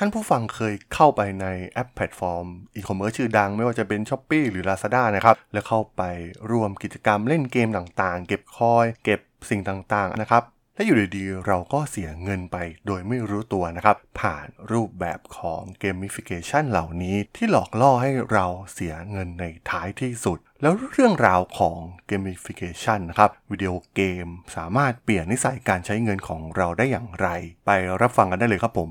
ท่านผู้ฟังเคยเข้าไปในแอปแพลตฟอร์มอีคอมเมิร์ซชื่อดังไม่ว่าจะเป็น Shopee หรือ Lazada นะครับ แล้วเข้าไปร่วมกิจกรรมเล่นเกมต่างๆ เก็บ coin เก็บสิ่งต่างๆนะครับและอยู่ดีๆ เราก็เสียเงินไปโดยไม่รู้ตัวนะครับ ผ่านรูปแบบของ gamification เหล่านี้ที่หลอกล่อให้เราเสียเงินในท้ายที่สุด แล้วเรื่องราวของ gamification นะครับ วิดีโอเกมสามารถเปลี่ยนนิสัยการใช้เงินของเราได้อย่างไร ไปรับฟังกันได้เลยครับผม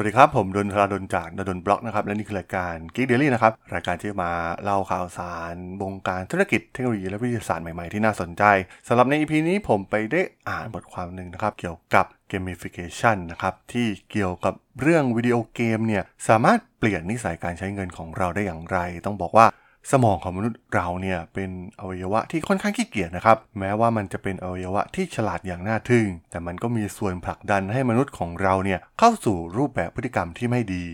สวัสดีครับ ผมดนทราดนจากดนบล็อกนะครับ และนี่คือรายการ Geek Daily นะครับ รายการที่มาเล่าข่าวสาร วงการธุรกิจเทคโนโลยีและวิทยาศาสตร์ใหม่ๆ ที่น่าสนใจสำหรับใน EP นี้ผมไปได้อ่านบทความหนึ่งนะครับ เกี่ยวกับ gamification นะครับ ที่เกี่ยวกับเรื่องวิดีโอเกมเนี่ยสามารถเปลี่ยนนิสัยการใช้เงินของเราได้อย่างไร ต้องบอกว่า สมองของมนุษย์เราเนี่ยเป็นอวัยวะที่ค่อนข้างขี้เกียจนะครับ แม้ว่ามันจะเป็นอวัยวะที่ฉลาดอย่างน่าทึ่ง แต่มันก็มีส่วนผลักดันให้มนุษย์ของเราเนี่ยเข้าสู่รูปแบบพฤติกรรมที่ไม่ดี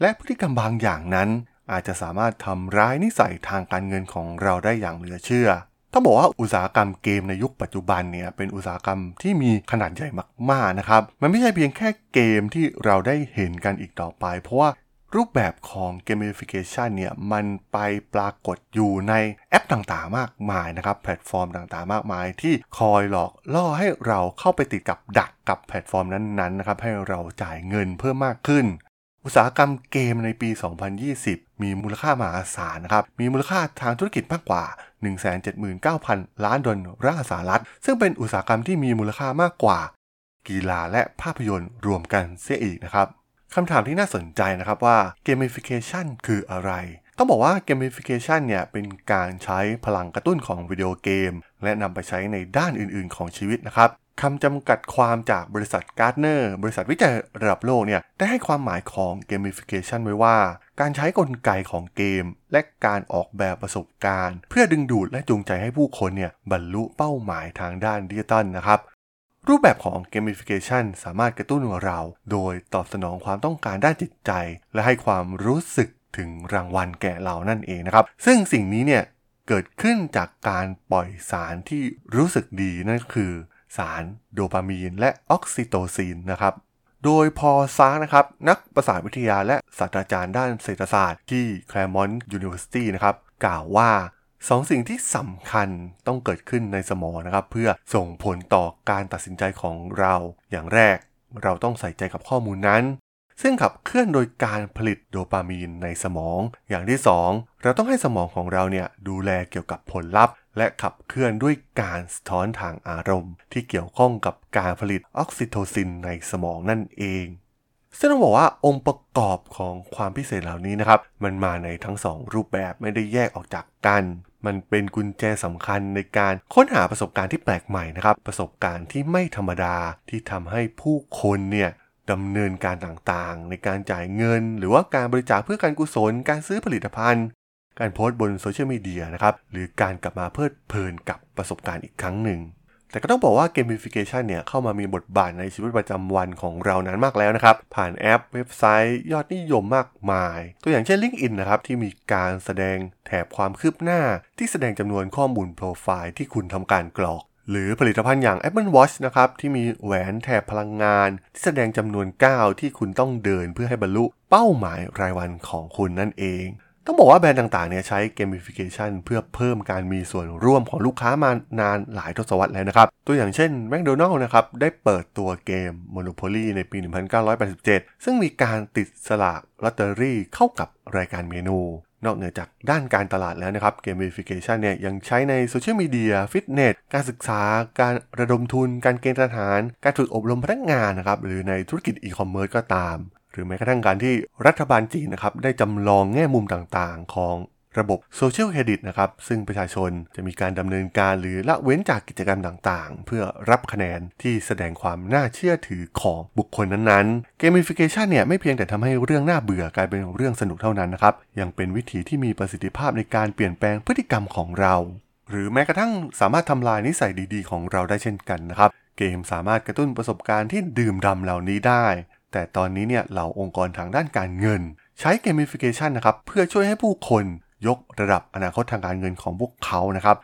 และพฤติกรรมบางอย่างนั้น อาจจะสามารถทำร้ายนิสัยทางการเงินของเราได้อย่างเหลือเชื่อต้องบอกว่าอุตสาหกรรมเกมในยุคปัจจุบันเนี่ยเป็นอุตสาหกรรมที่มีขนาดใหญ่มากๆนะครับ มันไม่ใช่เพียงแค่เกมที่เราได้เห็นกันอีกต่อไป เพราะว่า รูปแบบของ gamification เนี่ยมันไปปรากฏอยู่ในแอปต่างๆ มากมายนะครับ แพลตฟอร์มต่างๆ มากมาย ที่คอยหลอกล่อให้เราเข้าไปติดกับดักกับแพลตฟอร์มนั้นๆนะครับให้เราจ่ายเงินเพิ่มมากขึ้น อุตสาหกรรมเกมในปี 2020 มีมูลค่ามหาศาลนะครับมีมูลค่าทางธุรกิจมากกว่า 179,000 ล้านดอลลาร์สหรัฐ ซึ่งเป็นอุตสาหกรรมที่มีมูลค่ามากกว่า กีฬาและภาพยนตร์รวมกันเสียอีกนะครับ คำถามที่น่าสนใจนะครับว่า gamification คืออะไรต้องบอกว่า gamification เนี่ยเป็นการใช้พลังกระตุ้นของวิดีโอเกม และนำไปใช้ในด้านอื่นๆ ของชีวิตนะครับคำจำกัดความจากบริษัท Gartner บริษัทวิจัยระดับโลกเนี่ยได้ให้ความหมายของ gamification ไว้ว่า การใช้กลไกของเกม และการออกแบบประสบการณ์ เพื่อดึงดูดและจูงใจให้ผู้คนเนี่ยบรรลุเป้าหมายทางด้านดิจิตอลนะครับ รูปแบบของ gamification สามารถกระตุ้นเรา โดยตอบสนองความต้องการด้านจิตใจ และให้ความรู้สึกถึงรางวัลแก่เรานั่นเองนะครับ ซึ่งสิ่งนี้เนี่ยเกิดขึ้นจากการปล่อยสารที่รู้สึกดีนั่นคือ สารโดปามีนและออกซิโตซินนะครับโดย Paul Zak นะครับ นักประสาทวิทยาและศาสตราจารย์ด้านเศรษฐศาสตร์ที่ Claremont University นะครับ กล่าวว่า สองสิ่งที่สำคัญต้องเกิดขึ้นในสมองนะครับ เพื่อส่งผลต่อการตัดสินใจของเรา อย่างแรก เราต้องใส่ใจกับข้อมูลนั้น ซึ่งขับเคลื่อนโดยการผลิตโดปามีนในสมอง อย่างที่ 2 เราต้องให้สมองของเราเนี่ยดูแลเกี่ยวกับผลลัพธ์ และขับเคลื่อนด้วยการสะท้อนทางอารมณ์ ที่เกี่ยวข้องกับการผลิตออกซิโทซินในสมองนั่นเองซึ่งต้องบอกว่าองค์ประกอบของความพิเศษเหล่านี้นะครับ มันมาในทั้งสองรูปแบบไม่ได้แยกออกจากกัน มันเป็นกุญแจสำคัญในการค้นหาประสบการณ์ที่แปลกใหม่นะครับ ประสบการณ์ที่ไม่ธรรมดาที่ทำให้ผู้คนเนี่ยดำเนินการต่างๆ ในการจ่ายเงิน หรือว่าการบริจาคเพื่อการกุศล การซื้อผลิตภัณฑ์ การโพสต์บนโซเชียลมีเดียนะครับ หรือการกลับมาเพลิดเพลินกับประสบการณ์อีกครั้งหนึ่ง แต่ก็ต้องบอกว่า gamification เนี่ยเข้ามามีบทบาทในชีวิตประจำวันของเรานั้นมากแล้วนะครับ ผ่านแอปเว็บไซต์ยอดนิยมมากมาย ตัวอย่างเช่น LinkedIn นะครับที่มีการแสดงแถบความคืบหน้า ที่แสดงจำนวนข้อมูลโปรไฟล์ที่คุณทำการกรอก หรือผลิตภัณฑ์อย่าง Apple Watch นะครับที่มีแหวนแถบพลังงาน ที่แสดงจำนวนก้าวที่คุณต้องเดินเพื่อให้บรรลุเป้าหมายรายวันของคุณนั่นเอง ต้องบอกว่าแบรนด์ต่างๆเนี่ยใช้ gamification เพื่อเพิ่มการมีส่วนร่วมของลูกค้ามานานหลายทศวรรษแล้วนะครับ ตัวอย่างเช่น McDonald's นะครับได้เปิดตัวเกม Monopoly ในปี 1987 ซึ่งมีการติดสลากลอตเตอรี่เข้ากับรายการเมนู นอกเหนือจากด้านการตลาดแล้วนะครับ gamification เนี่ยยังใช้ในโซเชียลมีเดียฟิตเนสการศึกษา การระดมทุน การเกณฑ์ทหาร การฝึกอบรมพนักงานนะครับหรือในธุรกิจอีคอมเมิร์ซก็ตาม หรือแม้กระทั่งการที่รัฐบาลจีนนะครับได้จำลองแง่มุมต่างๆ ของระบบโซเชียลเครดิตนะครับ ซึ่งประชาชนจะมีการดำเนินการหรือละเว้นจากกิจกรรมต่างๆ เพื่อรับคะแนนที่แสดงความน่าเชื่อถือของบุคคลนั้นๆ Gamification เนี่ยไม่เพียงแต่ทำให้เรื่องน่าเบื่อกลายเป็นเรื่องสนุกเท่านั้นนะครับ ยังเป็นวิธีที่มีประสิทธิภาพในการเปลี่ยนแปลงพฤติกรรมของเรา หรือแม้กระทั่งสามารถทำลายนิสัยดีๆ ของเราได้เช่นกันนะครับ เกมสามารถกระตุ้นประสบการณ์ที่ดื่มด่ำเหล่านี้ได้ แต่ตอนนี้เนี่ยเหล่าองค์กรทางด้านการเงิน ใช้ gamification นะครับเพื่อช่วยให้ผู้คนยกระดับอนาคตทางการเงินของพวกเขานะครับ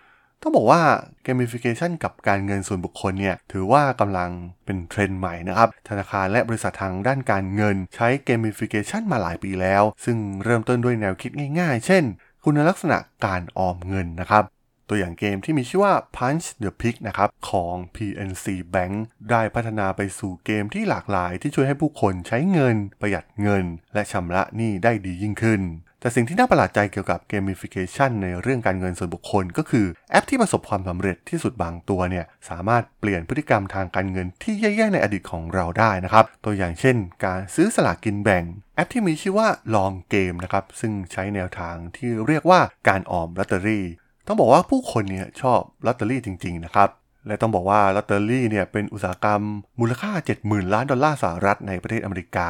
ต้องบอกว่า gamification กับการเงินส่วนบุคคลเนี่ยถือว่ากำลังเป็นเทรนด์ใหม่นะครับ ธนาคารและบริษัททางด้านการเงิน ใช้ gamification มาหลายปีแล้ว ซึ่งเริ่มต้นด้วยแนวคิดง่ายๆ เช่น คุณลักษณะการออมเงินนะครับ ตัวอย่างเกมที่มีชื่อว่า Punch the Pig นะครับ ของ PNC Bank ได้พัฒนาไปสู่เกมที่หลากหลายที่ช่วยให้ผู้คนใช้เงิน ประหยัดเงิน และชำระหนี้ได้ดียิ่งขึ้นแต่สิ่งที่น่าประหลาดใจเกี่ยวกับเกมฟิเคชันในเรื่องการเงินส่วนบุคคล ก็คือแอปที่ประสบความสำเร็จที่สุดบางตัวเนี่ยสามารถเปลี่ยนพฤติกรรมทางการเงินที่แย่ๆในอดีตของเราได้นะครับ ตัวอย่างเช่น การซื้อสลากกินแบ่ง แอปที่มีชื่อว่าลองเกมนะครับซึ่งใช้แนวทางที่เรียกว่าการออมลอตเตอรี่ ต้องบอกว่าผู้คนเนี่ยชอบลอตเตอรี่จริง ๆ นะครับ และต้องบอกว่าลอตเตอรี่เนี่ยเป็นอุตสาหกรรมมูลค่า 70,000 ล้านดอลลาร์สหรัฐในประเทศอเมริกา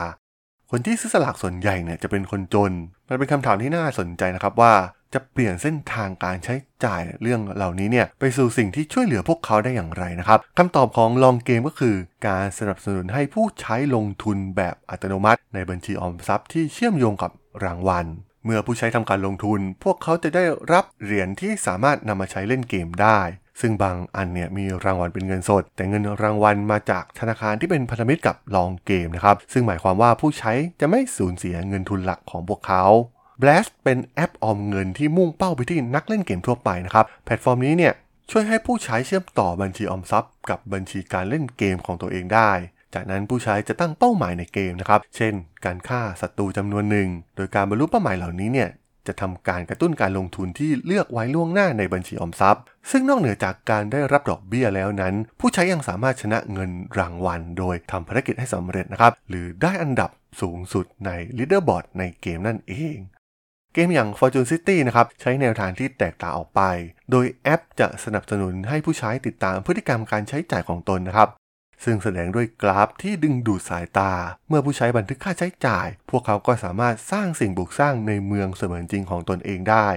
คนที่ซื้อสลากส่วนใหญ่เนี่ยจะเป็นคนจน มันเป็นคำถามที่น่าสนใจนะครับว่าจะเปลี่ยนเส้นทางการใช้จ่ายเรื่องเหล่านี้เนี่ยไปสู่สิ่งที่ช่วยเหลือพวกเขาได้อย่างไรนะครับคำตอบของลองเกมก็คือ การสนับสนุนให้ผู้ใช้ลงทุนแบบอัตโนมัติ ในบัญชีออมทรัพย์ที่เชื่อมโยงกับรางวัล เมื่อผู้ใช้ทำการลงทุน พวกเขาจะได้รับเหรียญที่สามารถนำมาใช้เล่นเกมได้ ซึ่งบางอันเนี่ยมีรางวัลเป็นเงินสด แต่เงินรางวัลมาจากธนาคารที่เป็นพันธมิตรกับลองเกมนะครับ ซึ่งหมายความว่าผู้ใช้จะไม่สูญเสียเงินทุนหลักของพวกเขา Blast เป็นแอปออมเงินที่มุ่งเป้าไปที่นักเล่นเกมทั่วไปนะครับ แพลตฟอร์มนี้เนี่ยช่วยให้ผู้ใช้เชื่อมต่อบัญชีออมทรัพย์ กับบัญชีการเล่นเกมของตัวเองได้ จากนั้นผู้ใช้จะตั้งเป้าหมายในเกมนะครับ เช่น การฆ่าศัตรูจำนวนหนึ่ง โดยการบรรลุเป้าหมายเหล่านี้เนี่ยจะทำการกระตุ้นการลงทุนที่เลือกไว้ล่วงหน้าในบัญชีออมทรัพย์ ซึ่งนอกเหนือจากการได้รับดอกเบี้ยแล้วนั้น ผู้ใช้ยังสามารถชนะเงินรางวัล โดยทำภารกิจให้สำเร็จนะครับ หรือได้อันดับสูงสุดใน leaderboard ในเกมนั่นเองเกมอย่าง Fortune City นะครับใช้แนวทางที่แตกต่างออกไป โดยแอปจะสนับสนุนให้ผู้ใช้ติดตามพฤติกรรมการใช้จ่ายของตนนะครับ ซึ่งแสดงด้วยกราฟที่ดึงดูดสายตา เมื่อผู้ใช้บันทึกค่าใช้จ่าย พวกเขาก็สามารถสร้างสิ่งบุกสร้างในเมืองเสมือนจริงของตนเองได้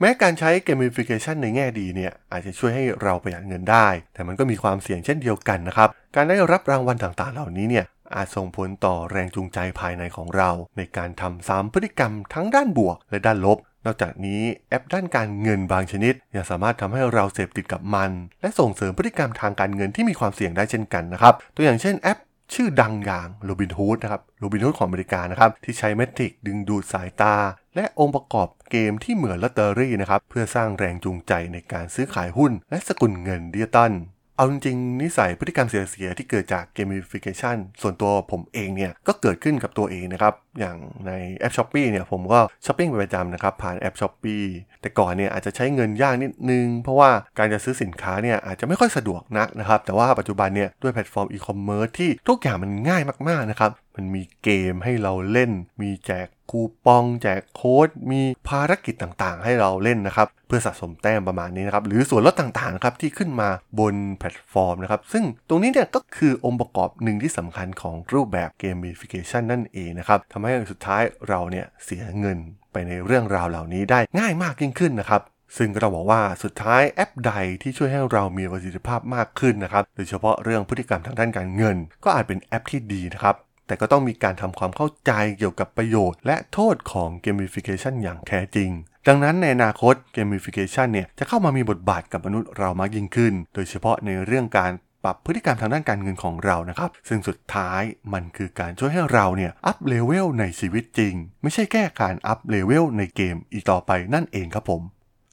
แม้การใช้เกมฟิเคชันในแง่ดีเนี่ยอาจจะช่วยให้เราประหยัดเงินได้ แต่มันก็มีความเสี่ยงเช่นเดียวกันนะครับ การได้รับรางวัลต่างๆ เหล่านี้เนี่ยอาจส่งผลต่อแรงจูงใจภายในของเรา ในการทำซ้ำพฤติกรรมทั้งด้านบวกและด้านลบ นอกจากนี้แอปด้านการเงินบางชนิดยังสามารถทำให้เราเสพติดกับมัน และส่งเสริมพฤติกรรมทางการเงินที่มีความเสี่ยงได้เช่นกันนะครับ ตัวอย่างเช่นแอปชื่อดังอย่าง Robinhood นะครับ Robinhood ของอเมริกานะครับ ที่ใช้ metric ดึงดูดสายตา และองค์ประกอบเกมที่เหมือนลอตเตอรี่นะครับ เพื่อสร้างแรงจูงใจในการซื้อขายหุ้น และสกุลเงินดิจิตอล เอาจริงๆนิสัยพฤติกรรมเสียๆที่เกิดจาก gamification ส่วนตัวผมเองเนี่ย ก็เกิดขึ้นกับตัวเองนะครับ อย่างในแอป Shopee เนี่ยผมก็ช้อปปิ้งเป็นประจำนะครับ ผ่านแอป Shopeeแต่ก่อนเนี่ยอาจจะใช้เงินยากนิดนึง เพราะว่าการจะซื้อสินค้าเนี่ยอาจจะไม่ค่อยสะดวกนักนะครับ แต่ว่าปัจจุบันเนี่ยด้วยแพลตฟอร์มอีคอมเมิร์ซที่ทุกอย่างมันง่ายมากๆนะครับ มันมีเกมให้เราเล่น มีแจกคูปอง แจกโค้ด มีภารกิจต่างๆ ให้เราเล่นนะครับ เพื่อสะสมแต้มประมาณนี้นะครับ หรือส่วนลดต่างๆครับที่ขึ้นมาบนแพลตฟอร์มนะครับ ซึ่งตรงนี้เนี่ยก็คือองค์ประกอบหนึ่งที่สำคัญของรูปแบบ Gamification นั่นเองนะครับทำให้สุดท้ายเราเนี่ยเสียเงินไปในเรื่องราวเหล่านี้ได้ง่ายมากยิ่งขึ้นนะครับซึ่งเราบอกว่าสุดท้ายแอปใดที่ช่วยให้เรามีประสิทธิภาพมากขึ้นนะครับ โดยเฉพาะเรื่องพฤติกรรมทางด้านการเงิน ก็อาจเป็นแอปที่ดีนะครับ แต่ก็ต้องมีการทำความเข้าใจเกี่ยวกับประโยชน์ และโทษของ Gamification อย่างแท้จริง ดังนั้นในอนาคต Gamification เนี่ยจะเข้ามามีบทบาทกับมนุษย์เรามากยิ่งขึ้น โดยเฉพาะในเรื่องการปรับพฤติกรรมทางด้านการเงินของเรานะครับ ซึ่งสุดท้ายมันคือการช่วยให้เราเนี่ย up level ในชีวิตจริง ไม่ใช่แค่การ up level ในเกมอีกต่อไปนั่นเองครับผม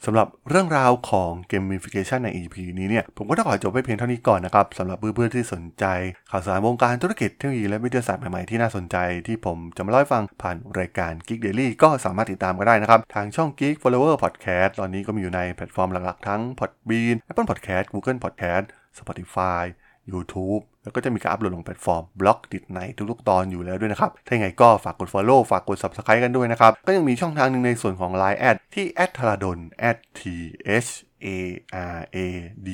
สำหรับเรื่องราวของ Gamification ใน EP นี้เนี่ยผมก็ต้องขอจบไปเพียงเท่านี้ก่อนนะครับสำหรับเพื่อนๆที่สนใจ ข่าวสารวงการธุรกิจเทคโนโลยีและวิทยาศาสตร์ใหม่ๆที่น่าสนใจที่ผมจะมาเล่าให้ฟังผ่านรายการ Geek Daily ก็สามารถติดตามกันได้นะครับ ทางช่อง Geek Forever Podcast ตอนนี้ก็มีอยู่ในแพลตฟอร์มหลักๆทั้ง Podbean Apple Podcast Google Podcast Spotify YouTube แล้วก็จะมีการอัปโหลดลงแพลตฟอร์ม Blockdit ในทุกๆตอนอยู่แล้วด้วยนะครับ ถ้าอย่างไรก็ฝากกด Follow ฝากกด Subscribe กันด้วยนะครับ ก็ยังมีช่องทางหนึ่งในส่วนของ Line add ที่ a d ธราดล t h a r a d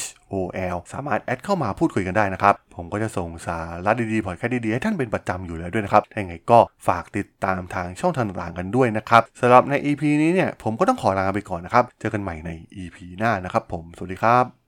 h o l สามารถ add เข้ามาพูดคุยกันได้นะครับ ผมก็จะส่งสาระดีๆพอดแคสต์ดีๆ ให้ท่านเป็นประจำอยู่แล้วด้วยนะครับ ถ้าอย่างไรก็ฝากติดตามทางช่องทางต่างๆกันด้วยนะครับสำหรับใน EP นี้เนี่ยผมก็ต้องขอลาไปก่อนนะครับ เจอกันใหม่ใน EP หน้านะครับผม สวัสดีครับ